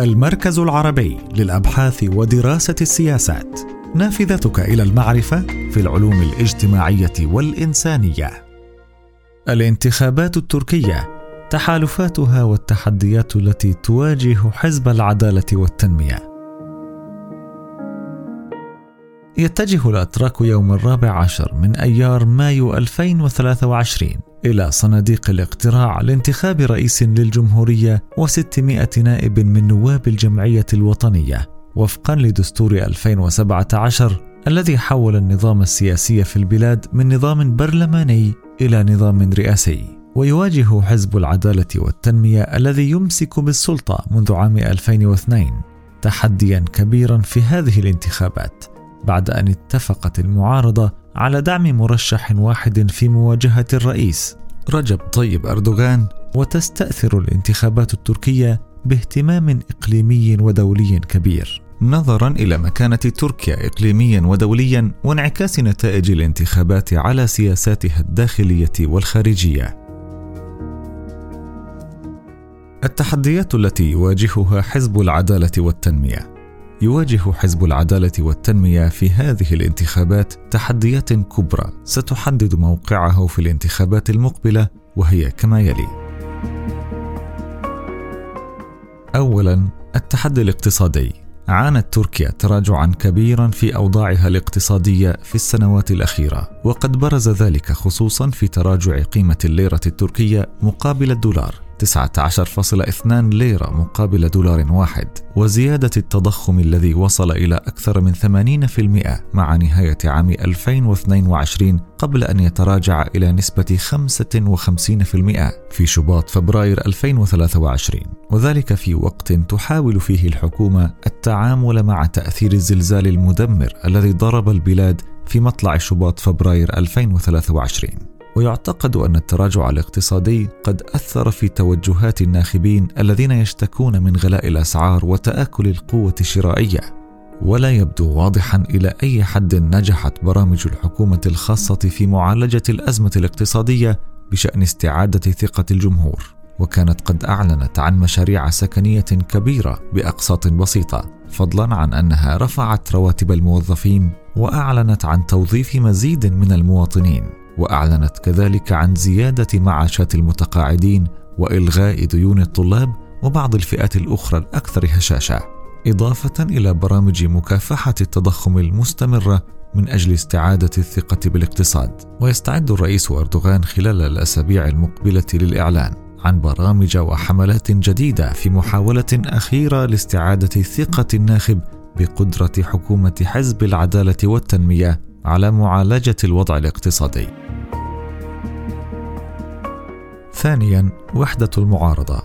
المركز العربي للأبحاث ودراسة السياسات. نافذتك إلى المعرفة في العلوم الاجتماعية والإنسانية. الانتخابات التركية تحالفاتها والتحديات التي تواجه حزب العدالة والتنمية. يتجه الأتراك يوم الرابع عشر من أيار مايو 2023 إلى صناديق الاقتراع لانتخاب رئيس للجمهورية و600 نائب من نواب الجمعية الوطنية وفقا لدستور 2017 الذي حول النظام السياسي في البلاد من نظام برلماني إلى نظام رئاسي. ويواجه حزب العدالة والتنمية الذي يمسك بالسلطة منذ عام 2002 تحديا كبيرا في هذه الانتخابات بعد أن اتفقت المعارضة على دعم مرشح واحد في مواجهة الرئيس رجب طيب أردوغان وتستأثر الانتخابات التركية باهتمام إقليمي ودولي كبير. نظرا إلى مكانة تركيا اقليميا ودوليا وانعكاس نتائج الانتخابات على سياساتها الداخلية والخارجية. التحديات التي يواجهها حزب العدالة والتنمية. يواجه حزب العدالة والتنمية في هذه الانتخابات تحديات كبرى. ستحدد موقعه في الانتخابات المقبلة وهي كما يلي. اولا التحدي الاقتصادي. عانت تركيا تراجعا كبيرا في أوضاعها الاقتصادية في السنوات الأخيرة وقد برز ذلك خصوصا في تراجع قيمة الليرة التركية مقابل الدولار. 19.2 ليرة مقابل دولار واحد. وزيادة التضخم الذي وصل إلى أكثر من 80% مع نهاية عام 2022 قبل أن يتراجع إلى نسبة 55% في شباط فبراير 2023 وذلك في وقت تحاول فيه الحكومة التعامل مع تأثير الزلزال المدمر الذي ضرب البلاد في مطلع شباط فبراير 2023 ويعتقد أن التراجع الاقتصادي قد أثر في توجهات الناخبين الذين يشتكون من غلاء الأسعار وتآكل القوة الشرائية. ولا يبدو واضحا إلى أي حد نجحت برامج الحكومة الخاصة في معالجة الأزمة الاقتصادية بشأن استعادة ثقة الجمهور. وكانت قد أعلنت عن مشاريع سكنية كبيرة بأقساط بسيطة فضلا عن أنها رفعت رواتب الموظفين وأعلنت عن توظيف مزيد من المواطنين. وأعلنت كذلك عن زيادة معاشات المتقاعدين وإلغاء ديون الطلاب وبعض الفئات الأخرى الأكثر هشاشة إضافة إلى برامج مكافحة التضخم المستمرة من أجل استعادة الثقة بالاقتصاد. ويستعد الرئيس أردوغان خلال الأسابيع المقبلة للإعلان عن برامج وحملات جديدة في محاولة أخيرة لاستعادة ثقه الناخب بقدرة حكومة حزب العدالة والتنمية. على معالجة الوضع الاقتصادي. ثانيا وحدة المعارضة.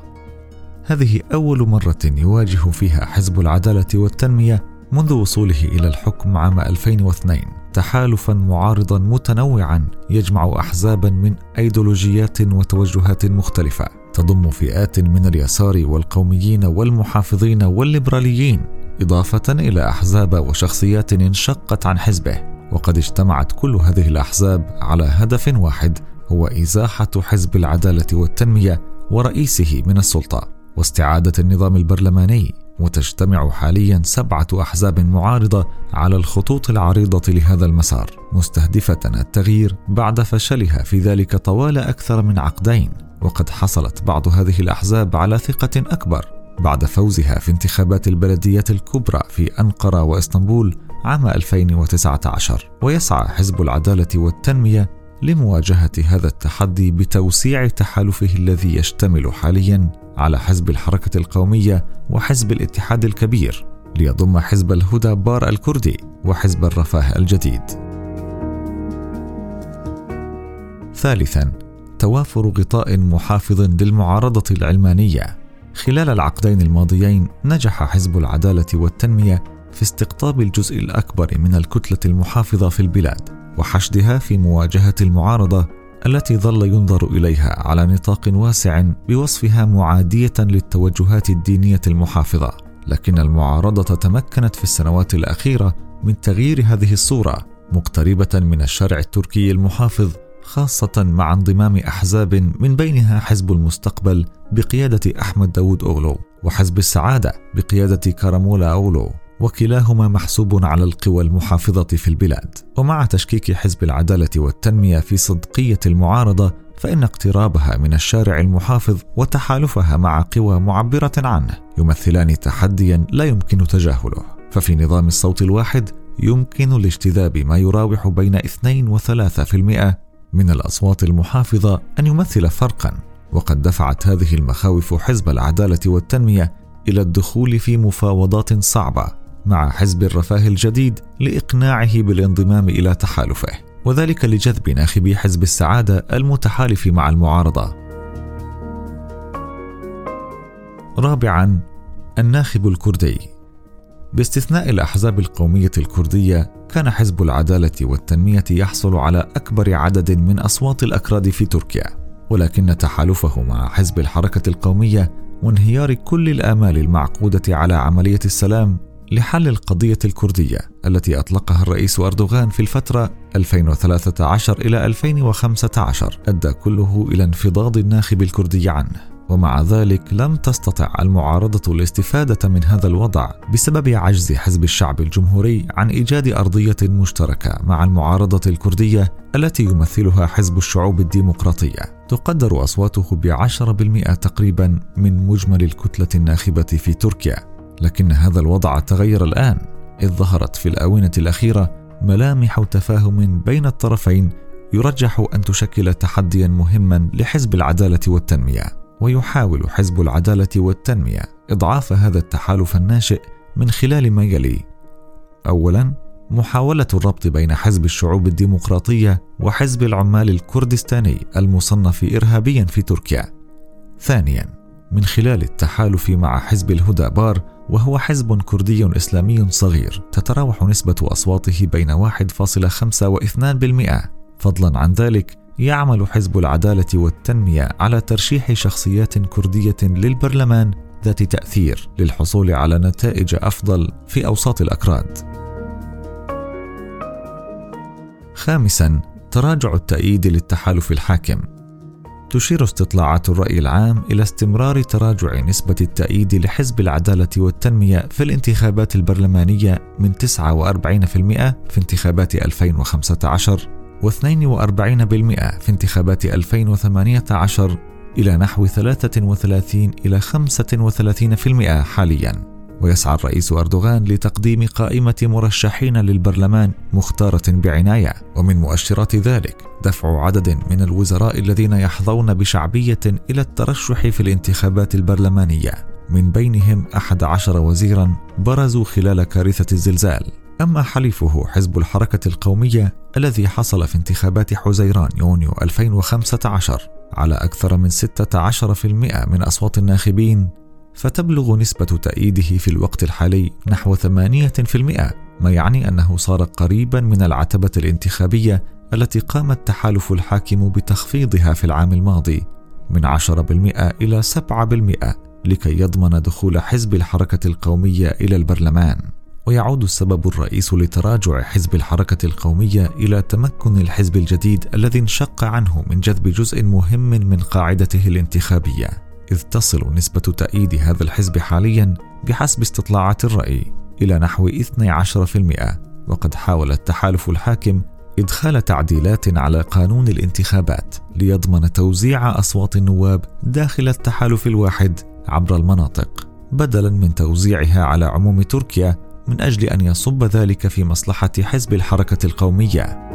هذه أول مرة يواجه فيها حزب العدالة والتنمية منذ وصوله إلى الحكم عام 2002 تحالفا معارضا متنوعا يجمع احزابا من أيديولوجيات وتوجهات مختلفة تضم فئات من اليسار والقوميين والمحافظين والليبراليين إضافة إلى أحزاب وشخصيات انشقت عن حزبه. وقد اجتمعت كل هذه الأحزاب على هدف واحد هو إزاحة حزب العدالة والتنمية ورئيسه من السلطة. واستعادة النظام البرلماني وتجتمع حاليا سبعة أحزاب معارضة على الخطوط العريضة لهذا المسار مستهدفة التغيير بعد فشلها في ذلك طوال أكثر من عقدين. وقد حصلت بعض هذه الأحزاب على ثقة أكبر بعد فوزها في انتخابات البلديات الكبرى في أنقرة وإسطنبول عام 2019 ويسعى حزب العدالة والتنمية لمواجهة هذا التحدي بتوسيع تحالفه الذي يشتمل حاليا على حزب الحركة القومية وحزب الاتحاد الكبير ليضم حزب الهدى بار الكردي وحزب الرفاه الجديد. ثالثا توافر غطاء محافظ للمعارضة العلمانية. خلال العقدين الماضيين نجح حزب العدالة والتنمية في استقطاب الجزء الأكبر من الكتلة المحافظة في البلاد وحشدها في مواجهة المعارضة التي ظل ينظر إليها على نطاق واسع بوصفها معادية للتوجهات الدينية المحافظة. لكن المعارضة تمكنت في السنوات الأخيرة من تغيير هذه الصورة مقتربة من الشارع التركي المحافظ خاصة مع انضمام أحزاب من بينها حزب المستقبل بقيادة أحمد داود أوغلو وحزب السعادة بقيادة كارامولا أولو وكلاهما محسوب على القوى المحافظة في البلاد. ومع تشكيك حزب العدالة والتنمية في صدقية المعارضة فإن اقترابها من الشارع المحافظ وتحالفها مع قوى معبرة عنه يمثلان تحديا لا يمكن تجاهله. ففي نظام الصوت الواحد يمكن لاجتذاب ما يراوح بين 2 و 3% من الأصوات المحافظة أن يمثل فرقا. وقد دفعت هذه المخاوف حزب العدالة والتنمية إلى الدخول في مفاوضات صعبة مع حزب الرفاه الجديد لإقناعه بالانضمام إلى تحالفه وذلك لجذب ناخبي حزب السعادة المتحالف مع المعارضة. رابعا الناخب الكردي. باستثناء الأحزاب القومية الكردية كان حزب العدالة والتنمية يحصل على أكبر عدد من أصوات الأكراد في تركيا ولكن تحالفه مع حزب الحركة القومية وانهيار كل الآمال المعقودة على عملية السلام لحل القضية الكردية التي أطلقها الرئيس أردوغان في الفترة 2013 إلى 2015 أدى كله إلى انفضاض الناخب الكردي عنه ومع ذلك لم تستطع المعارضة الاستفادة من هذا الوضع بسبب عجز حزب الشعب الجمهوري عن إيجاد أرضية مشتركة مع المعارضة الكردية التي يمثلها حزب الشعوب الديمقراطية. تقدر أصواته بعشرة بالمئة تقريبا من مجمل الكتلة الناخبة في تركيا. لكن هذا الوضع تغير الآن إذ ظهرت في الآونة الأخيرة ملامح تفاهم بين الطرفين يرجح أن تشكل تحديا مهما لحزب العدالة والتنمية ويحاول حزب العدالة والتنمية إضعاف هذا التحالف الناشئ من خلال ما يلي اولا محاولة الربط بين حزب الشعوب الديمقراطية وحزب العمال الكردستاني المصنف ارهابيا في تركيا. ثانيا من خلال التحالف مع حزب الهدى بار وهو حزب كردي إسلامي صغير تتراوح نسبة أصواته بين 1.5 و 2% فضلا عن ذلك يعمل حزب العدالة والتنمية على ترشيح شخصيات كردية للبرلمان ذات تأثير للحصول على نتائج أفضل في أوساط الأكراد. خامسا تراجع التأييد للتحالف الحاكم. تشير استطلاعات الرأي العام إلى استمرار تراجع نسبة التأييد لحزب العدالة والتنمية في الانتخابات البرلمانية من 49% في انتخابات 2015 و42% في انتخابات 2018 إلى نحو 33 إلى 35% حاليا. ويسعى الرئيس أردوغان لتقديم قائمة مرشحين للبرلمان مختارة بعناية ومن مؤشرات ذلك دفع عدد من الوزراء الذين يحظون بشعبية إلى الترشح في الانتخابات البرلمانية. من بينهم أحد عشر وزيرا برزوا خلال كارثة الزلزال. أما حليفه حزب الحركة القومية الذي حصل في انتخابات حزيران يونيو 2015 على أكثر من 16% من أصوات الناخبين فتبلغ نسبة تأييده في الوقت الحالي نحو 8% ما يعني أنه صار قريبا من العتبة الانتخابية التي قام التحالف الحاكم بتخفيضها في العام الماضي من 10% إلى 7% لكي يضمن دخول حزب الحركة القومية إلى البرلمان. ويعود السبب الرئيس لتراجع حزب الحركة القومية إلى تمكن الحزب الجديد الذي انشق عنه من جذب جزء مهم من قاعدته الانتخابية. إذ تصل نسبة تأييد هذا الحزب حاليا بحسب استطلاعات الرأي إلى نحو 12% وقد حاول التحالف الحاكم إدخال تعديلات على قانون الانتخابات ليضمن توزيع أصوات النواب داخل التحالف الواحد عبر المناطق بدلا من توزيعها على عموم تركيا من أجل أن يصب ذلك في مصلحة حزب الحركة القومية.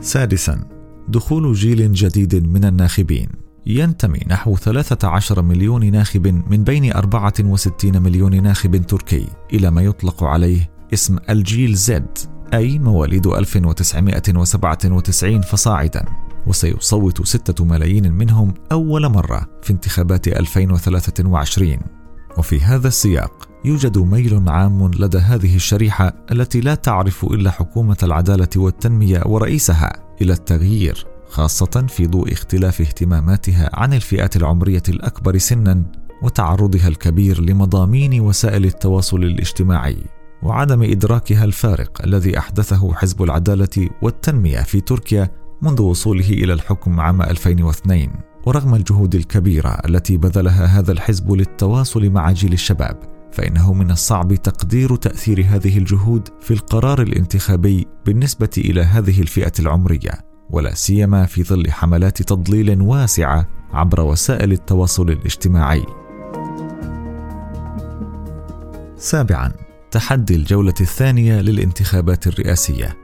سادسا دخول جيل جديد من الناخبين. ينتمي نحو 13 مليون ناخب من بين 64 مليون ناخب تركي إلى ما يطلق عليه اسم الجيل زد أي مواليد 1997 فصاعدا. وسيصوت ستة ملايين منهم أول مرة في انتخابات 2023 وفي هذا السياق يوجد ميل عام لدى هذه الشريحة التي لا تعرف إلا حكومة العدالة والتنمية ورئيسها. إلى التغيير خاصة في ضوء اختلاف اهتماماتها عن الفئات العمرية الأكبر سنا وتعرضها الكبير لمضامين وسائل التواصل الاجتماعي وعدم إدراكها الفارق الذي أحدثه حزب العدالة والتنمية في تركيا منذ وصوله إلى الحكم عام 2002 ورغم الجهود الكبيرة التي بذلها هذا الحزب للتواصل مع جيل الشباب فإنه من الصعب تقدير تأثير هذه الجهود في القرار الانتخابي بالنسبة إلى هذه الفئة العمرية ولا سيما في ظل حملات تضليل واسعة عبر وسائل التواصل الاجتماعي. سابعا تحدي الجولة الثانية للانتخابات الرئاسية.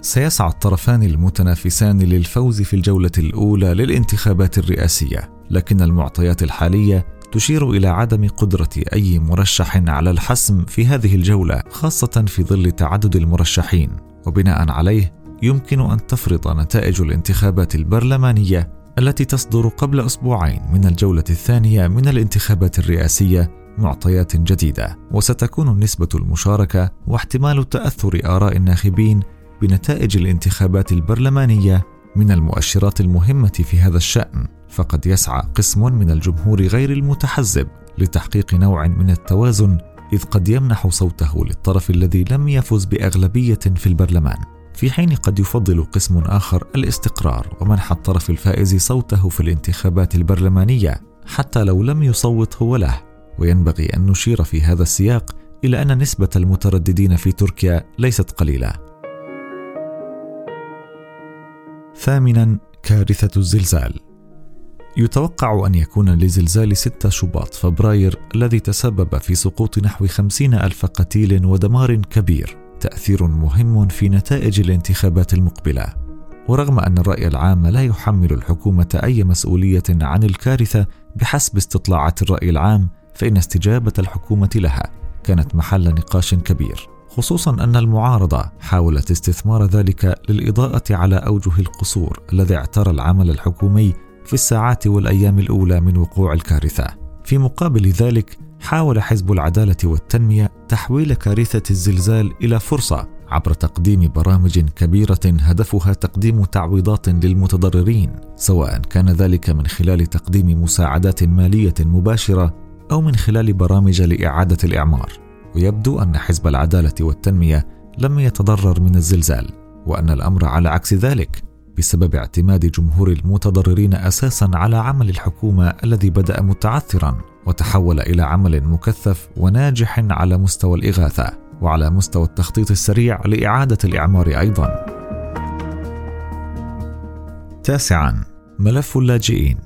سيسعى الطرفان المتنافسان للفوز في الجولة الأولى للانتخابات الرئاسية، لكن المعطيات الحالية تشير إلى عدم قدرة أي مرشح على الحسم في هذه الجولة، خاصة في ظل تعدد المرشحين، وبناء عليه يمكن أن تفرض نتائج الانتخابات البرلمانية التي تصدر قبل أسبوعين من الجولة الثانية من الانتخابات الرئاسية معطيات جديدة. وستكون نسبة المشاركة واحتمال تأثر آراء الناخبين بنتائج الانتخابات البرلمانية من المؤشرات المهمة في هذا الشأن فقد يسعى قسم من الجمهور غير المتحزب لتحقيق نوع من التوازن إذ قد يمنح صوته للطرف الذي لم يفز بأغلبية في البرلمان. في حين قد يفضل قسم آخر الاستقرار ومنح الطرف الفائز صوته في الانتخابات البرلمانية حتى لو لم يصوت هو له. وينبغي أن نشير في هذا السياق إلى أن نسبة المترددين في تركيا ليست قليلة. ثامنا كارثة الزلزال. يتوقع أن يكون لزلزال 6 شباط فبراير الذي تسبب في سقوط نحو خمسين ألف قتيل ودمار كبير تأثير مهم في نتائج الانتخابات المقبلة. ورغم أن الرأي العام لا يحمل الحكومة أي مسؤولية عن الكارثة بحسب استطلاعات الرأي العام فإن استجابة الحكومة لها كانت محل نقاش كبير. خصوصا أن المعارضة حاولت استثمار ذلك للإضاءة على أوجه القصور الذي اعترى العمل الحكومي في الساعات والأيام الأولى من وقوع الكارثة. في مقابل ذلك حاول حزب العدالة والتنمية تحويل كارثة الزلزال إلى فرصة عبر تقديم برامج كبيرة هدفها تقديم تعويضات للمتضررين سواء كان ذلك من خلال تقديم مساعدات مالية مباشرة أو من خلال برامج لإعادة الإعمار. ويبدو أن حزب العدالة والتنمية لم يتضرر من الزلزال وأن الأمر على عكس ذلك بسبب اعتماد جمهور المتضررين أساسا على عمل الحكومة الذي بدأ متعثرا وتحول إلى عمل مكثف وناجح على مستوى الإغاثة وعلى مستوى التخطيط السريع لإعادة الإعمار أيضا. تاسعا ملف اللاجئين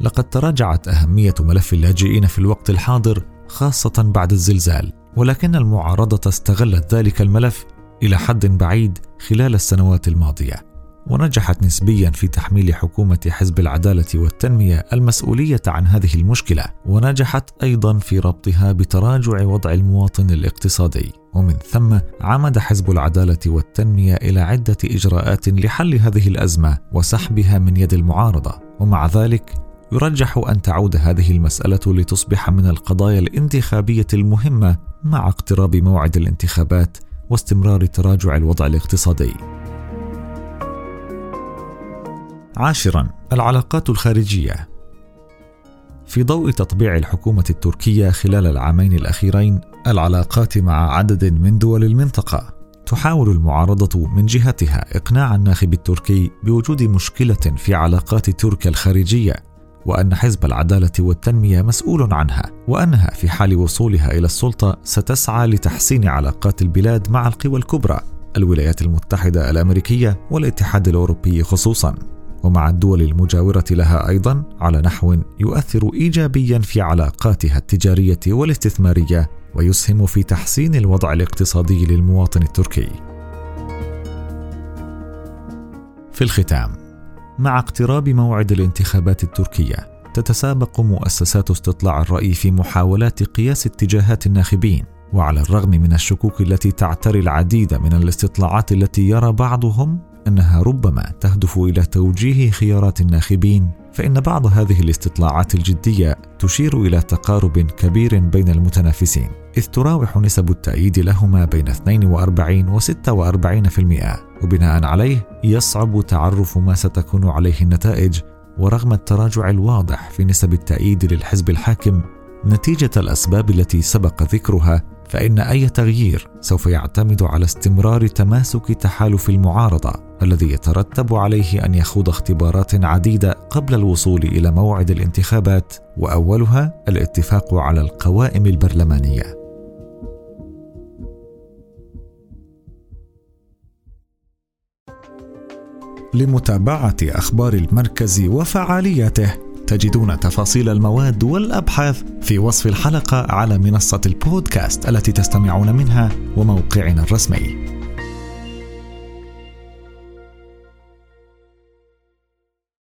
لقد تراجعت أهمية ملف اللاجئين في الوقت الحاضر خاصة بعد الزلزال ولكن المعارضة استغلت ذلك الملف إلى حد بعيد خلال السنوات الماضية ونجحت نسبيا في تحميل حكومة حزب العدالة والتنمية المسؤولية عن هذه المشكلة ونجحت أيضا في ربطها بتراجع وضع المواطن الاقتصادي ومن ثم عمد حزب العدالة والتنمية إلى عدة إجراءات لحل هذه الأزمة وسحبها من يد المعارضة ومع ذلك يرجح أن تعود هذه المسألة لتصبح من القضايا الانتخابية المهمة مع اقتراب موعد الانتخابات واستمرار تراجع الوضع الاقتصادي. عاشرا العلاقات الخارجية. في ضوء تطبيع الحكومة التركية خلال العامين الأخيرين العلاقات مع عدد من دول المنطقة تحاول المعارضة من جهتها إقناع الناخب التركي بوجود مشكلة في علاقات تركيا الخارجية. وأن حزب العدالة والتنمية مسؤول عنها وأنها في حال وصولها إلى السلطة ستسعى لتحسين علاقات البلاد مع القوى الكبرى الولايات المتحدة الأمريكية والاتحاد الأوروبي خصوصا ومع الدول المجاورة لها أيضا على نحو يؤثر ايجابيا في علاقاتها التجارية والاستثمارية ويسهم في تحسين الوضع الاقتصادي للمواطن التركي. في الختام، مع اقتراب موعد الانتخابات التركية، تتسابق مؤسسات استطلاع الرأي في محاولات قياس اتجاهات الناخبين. وعلى الرغم من الشكوك التي تعتري العديد من الاستطلاعات التي يرى بعضهم أنها ربما تهدف إلى توجيه خيارات الناخبين فإن بعض هذه الاستطلاعات الجدية تشير إلى تقارب كبير بين المتنافسين إذ تراوح نسب التأييد لهما بين 42 و 46% وبناء عليه يصعب تعرف ما ستكون عليه النتائج ورغم التراجع الواضح في نسب التأييد للحزب الحاكم نتيجة الأسباب التي سبق ذكرها فإن أي تغيير سوف يعتمد على استمرار تماسك تحالف المعارضة. الذي يترتب عليه أن يخوض اختبارات عديدة قبل الوصول إلى موعد الانتخابات وأولها الاتفاق على القوائم البرلمانية. لمتابعة أخبار المركز وفعاليته تجدون تفاصيل المواد والأبحاث في وصف الحلقة على منصة البودكاست التي تستمعون منها وموقعنا الرسمي.